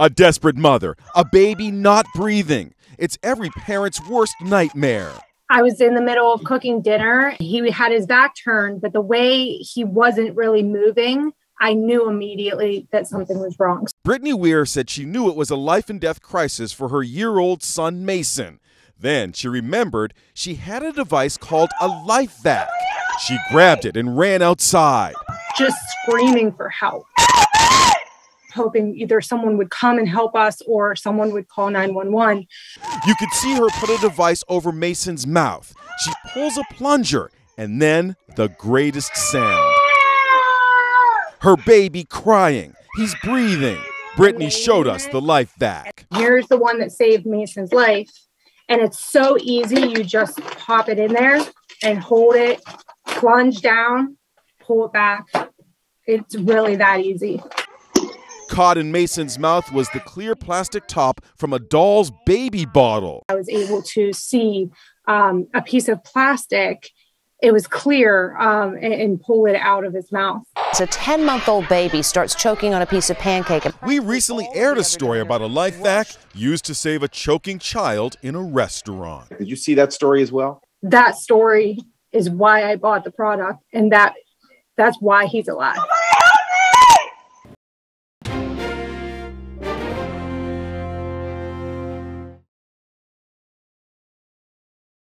A desperate mother, a baby not breathing. It's every parent's worst nightmare. I was in the middle of cooking dinner. He had his back turned, but the way he wasn't really moving, I knew immediately that something was wrong. Brittany Weir said she knew it was a life and death crisis for her year old son, Mason. Then she remembered she had a device called a LifeVac. She grabbed it and ran outside. Just screaming for help hoping either someone would come and help us or someone would call 911. You could see her put a device over Mason's mouth. She pulls a plunger, and then the greatest sound. Her baby crying. He's breathing. Brittany showed us the LifeVac. Here's the one that saved Mason's life. And it's so easy. You just pop it in there and hold it, plunge down, pull it back. It's really that easy. Caught in Mason's mouth was the clear plastic top from a doll's baby bottle. I was able to see um, a piece of plastic. It was clear um, and, and, pull it out of his mouth. So, a 10 month old baby starts choking on a piece of pancake. We recently aired a story about a LifeVac used to save a choking child in a restaurant. Did you see that story as well? That story is why I bought the product, and that that's why he's alive.